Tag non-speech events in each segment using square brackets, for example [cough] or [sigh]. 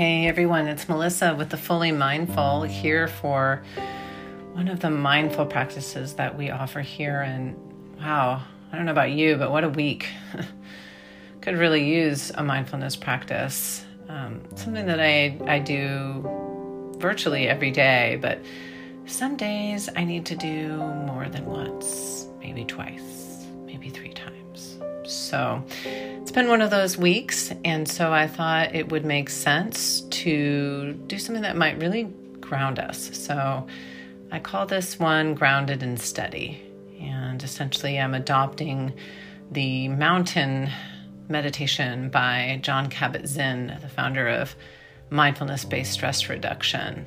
Hey everyone, it's Melissa with the Fully Mindful here for one of the mindful practices that we offer here. And wow, I don't know about you, but what a week! [laughs] Could really use a mindfulness practice. Um, something that I, I do virtually every day, but some days I need to do more than once, maybe twice, maybe three times. So, it's been one of those weeks, and so I thought it would make sense to do something that might really ground us. So I call this one Grounded and Steady. And essentially, I'm adopting the mountain meditation by Jon Kabat Zinn, the founder of mindfulness based stress reduction.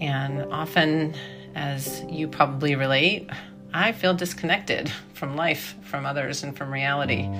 And often, as you probably relate, I feel disconnected from life, from others, and from reality.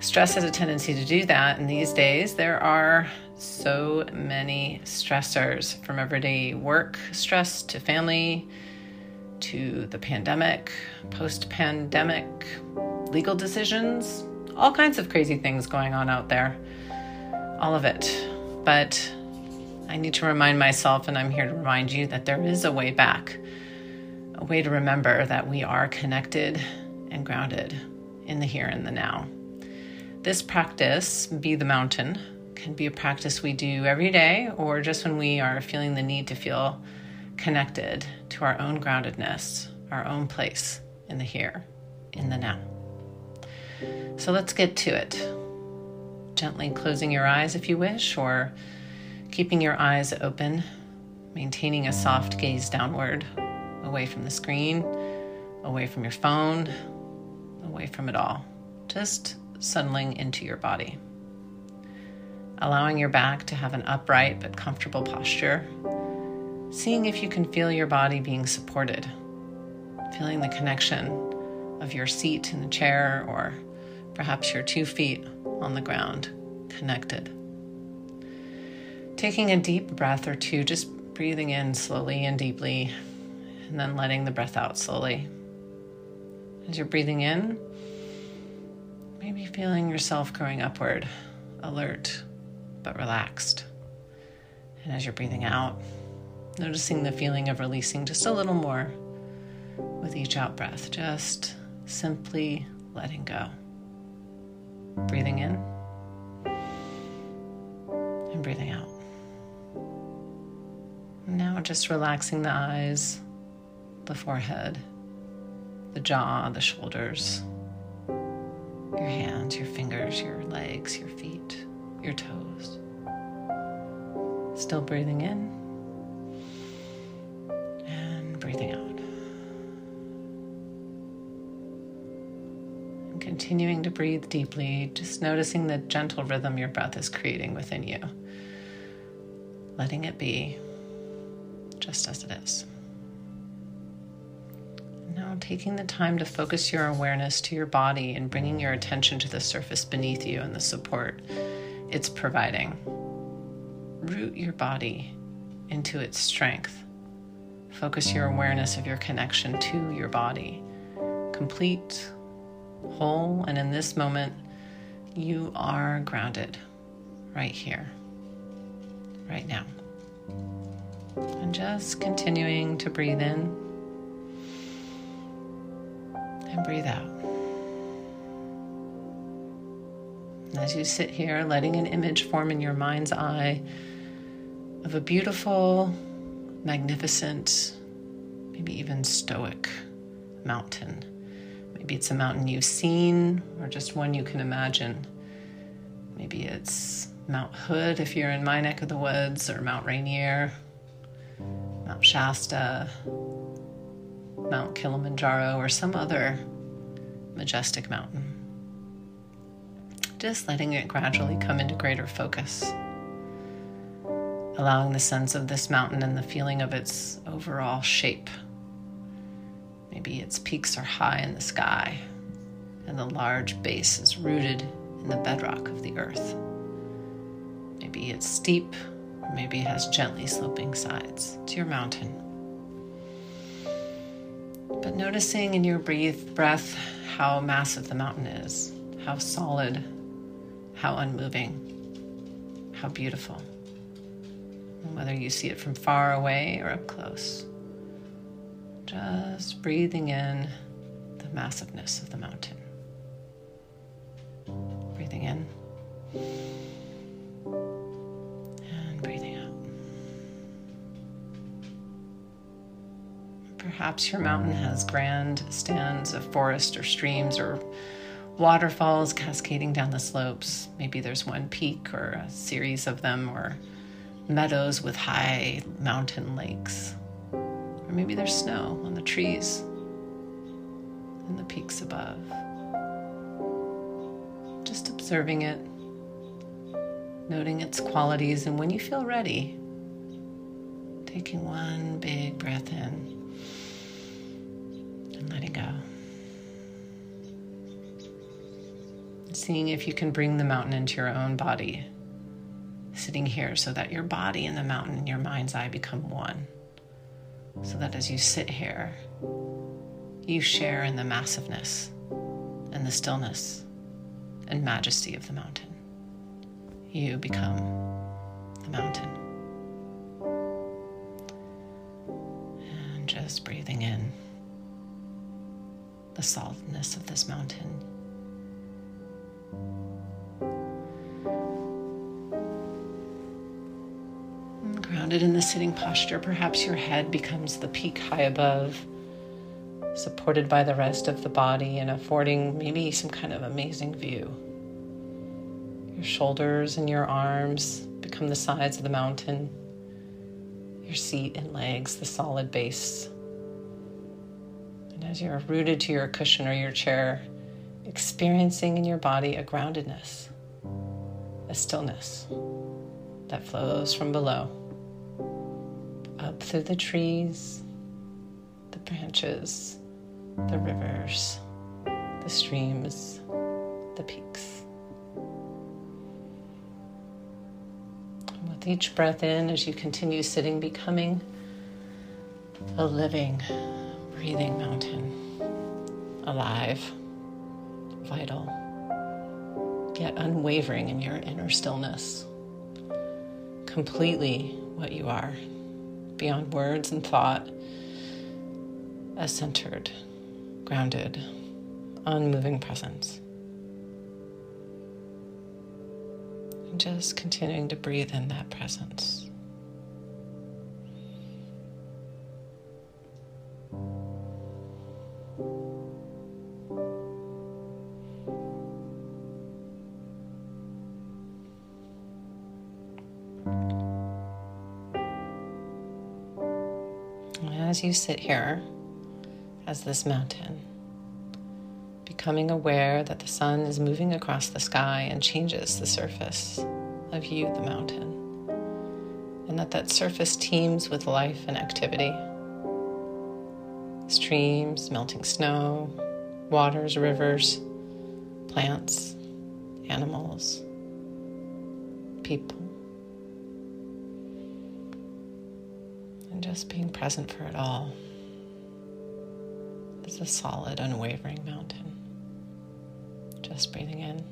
Stress has a tendency to do that, and these days there are so many stressors from everyday work stress to family to the pandemic, post pandemic, legal decisions, all kinds of crazy things going on out there. All of it. But I need to remind myself, and I'm here to remind you, that there is a way back, way to remember that we are connected and grounded in the here and the now. This practice, Be the Mountain, can be a practice we do every day or just when we are feeling the need to feel connected to our own groundedness, our own place in the here, in the now. So let's get to it. Gently closing your eyes if you wish, or keeping your eyes open, maintaining a soft gaze downward, away from the screen, away from your phone, away from it all. Just settling into your body. Allowing your back to have an upright but comfortable posture. Seeing if you can feel your body being supported. Feeling the connection of your seat in the chair or perhaps your two feet on the ground connected. Taking a deep breath or two, just breathing in slowly and deeply, and then letting the breath out slowly. As you're breathing in, Maybe feeling yourself growing upward, alert but relaxed. And as you're breathing out, noticing the feeling of releasing just a little more with each out breath, just simply letting go. Breathing in and breathing out. Now, just relaxing the eyes, the forehead, the jaw, the shoulders your hands, your fingers, your legs, your feet, your toes. Still breathing in and breathing out. And continuing to breathe deeply, just noticing the gentle rhythm your breath is creating within you. Letting it be just as it is. Now, taking the time to focus your awareness to your body and bringing your attention to the surface beneath you and the support it's providing. Root your body into its strength. Focus your awareness of your connection to your body. Complete, whole, and in this moment, you are grounded right here, right now. And just continuing to breathe in breathe out. As you sit here, letting an image form in your mind's eye of a beautiful, magnificent, maybe even stoic mountain. Maybe it's a mountain you've seen or just one you can imagine. Maybe it's Mount Hood if you're in my neck of the woods, or Mount Rainier, Mount Shasta, Mount Kilimanjaro or some other majestic mountain. Just letting it gradually come into greater focus. Allowing the sense of this mountain and the feeling of its overall shape. Maybe its peaks are high in the sky and the large base is rooted in the bedrock of the earth. Maybe it's steep, or maybe it has gently sloping sides. It's your mountain but noticing in your breathe, breath how massive the mountain is, how solid, how unmoving, how beautiful. And whether you see it from far away or up close, just breathing in the massiveness of the mountain. Breathing in Perhaps your mountain has grand stands of forest or streams or waterfalls cascading down the slopes. Maybe there's one peak or a series of them, or meadows with high mountain lakes. Or maybe there's snow on the trees and the peaks above. Just observing it, noting its qualities, and when you feel ready, taking one big breath in and letting go. Seeing if you can bring the mountain into your own body, sitting here so that your body and the mountain in your mind's eye become one. So that as you sit here, you share in the massiveness and the stillness and majesty of the mountain. You become the mountain. Solidness of this mountain. Grounded in the sitting posture, perhaps your head becomes the peak high above, supported by the rest of the body and affording maybe some kind of amazing view. Your shoulders and your arms become the sides of the mountain, your seat and legs, the solid base as you're rooted to your cushion or your chair, experiencing in your body a groundedness, a stillness that flows from below, up through the trees, the branches, the rivers, the streams, the peaks. with each breath in, as you continue sitting, becoming a living, breathing mountain, alive, vital, yet unwavering in your inner stillness, completely what you are, beyond words and thought, a centered, grounded, unmoving presence. And just continuing to breathe in that presence. You sit here as this mountain, becoming aware that the sun is moving across the sky and changes the surface of you, the mountain, and that that surface teems with life and activity. Streams, melting snow, waters, rivers, plants, animals, people. Just being present for it all is a solid, unwavering mountain. Just breathing in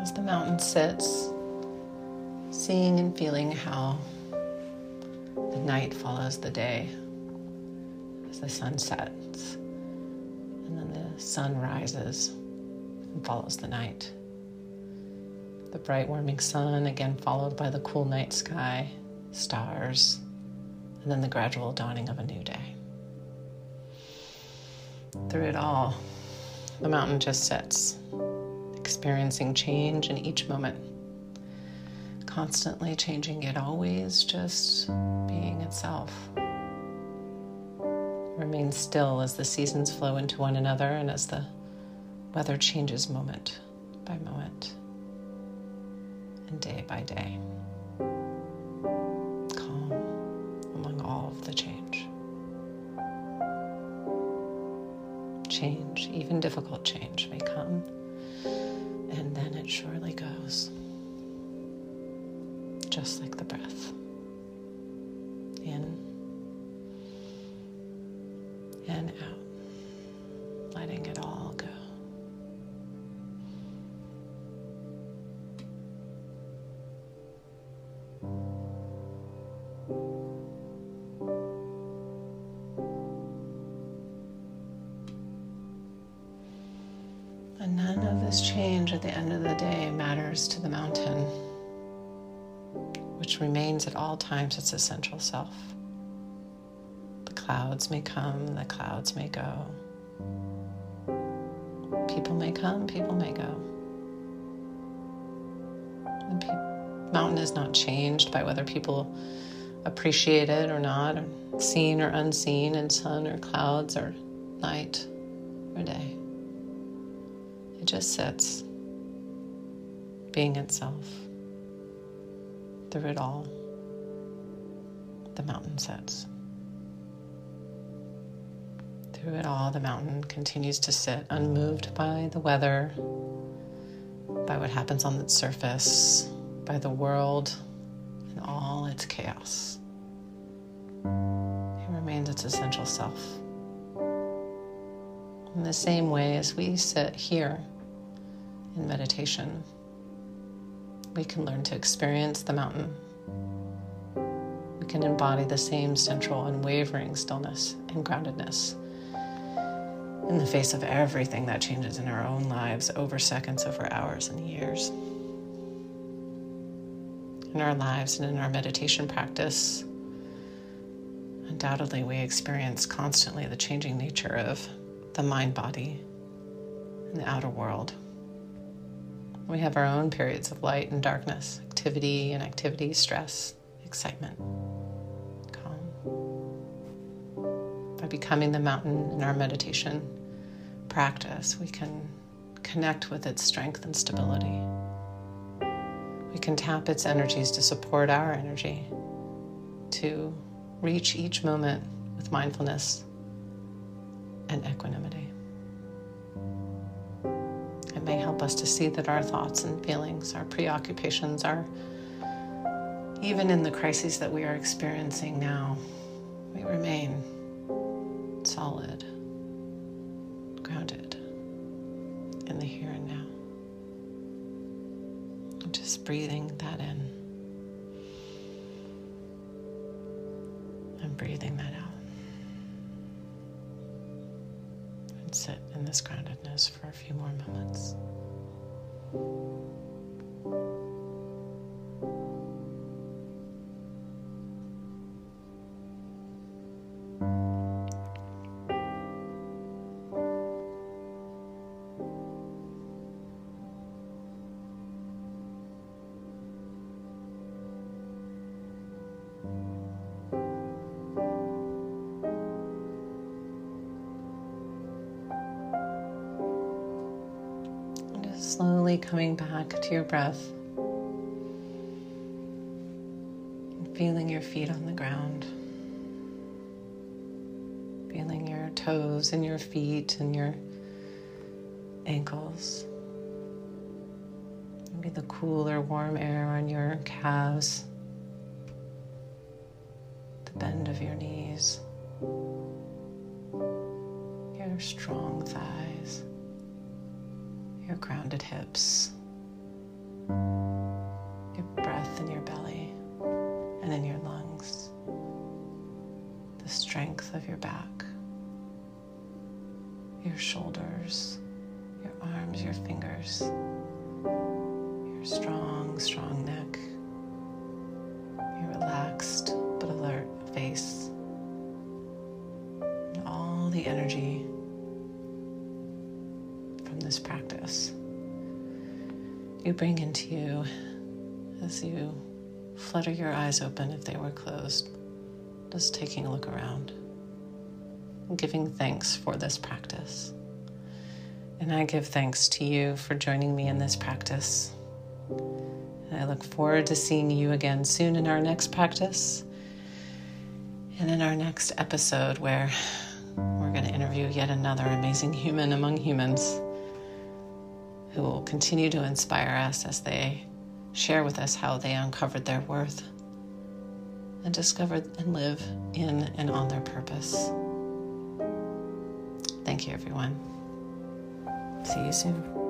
as the mountain sits, seeing and feeling how the night follows the day as the sun sets, and then the sun rises and follows the night. The bright, warming sun, again followed by the cool night sky, stars, and then the gradual dawning of a new day. Through it all, the mountain just sits experiencing change in each moment, constantly changing it, always just being itself. Remain still as the seasons flow into one another and as the weather changes moment by moment and day by day. Calm among all of the change. Change, even difficult change, may come, and then it surely goes, just like the breath. In. And out, And none of this change at the end of the day matters to the mountain, which remains at all times its essential self. The clouds may come, the clouds may go. People may come, people may go. The pe- mountain is not changed by whether people appreciate it or not, seen or unseen in sun or clouds or night or day. It just sits, being itself. Through it all, the mountain sits. Through it all, the mountain continues to sit unmoved by the weather, by what happens on its surface, by the world and all its chaos. It remains its essential self. In the same way as we sit here in meditation, we can learn to experience the mountain. We can embody the same central, unwavering stillness and groundedness in the face of everything that changes in our own lives over seconds, over hours, and years. In our lives and in our meditation practice, undoubtedly we experience constantly the changing nature of the mind body and the outer world. We have our own periods of light and darkness, activity and activity, stress, excitement, calm. By becoming the mountain in our meditation practice, we can connect with its strength and stability. We can tap its energies to support our energy, to reach each moment with mindfulness and equanimity. It may help us to see that our thoughts and feelings, our preoccupations, are even in the crises that we are experiencing now, we remain solid, grounded in the here and now. Just breathing that in and breathing that out. Sit in this groundedness for a few more moments. Slowly coming back to your breath. And feeling your feet on the ground. Feeling your toes and your feet and your ankles. Maybe the cool or warm air on your calves. The bend of your knees. Your strong thighs your grounded hips, your breath in your belly and in your lungs, the strength of your back, your shoulders, your arms, your fingers, your strong, strong neck, your relaxed but alert face, and all the energy you bring into you as you flutter your eyes open if they were closed, just taking a look around giving thanks for this practice. And I give thanks to you for joining me in this practice. And I look forward to seeing you again soon in our next practice and in our next episode, where we're going to interview yet another amazing human among humans who will continue to inspire us as they share with us how they uncovered their worth and discovered and live in and on their purpose. Thank you, everyone. See you soon.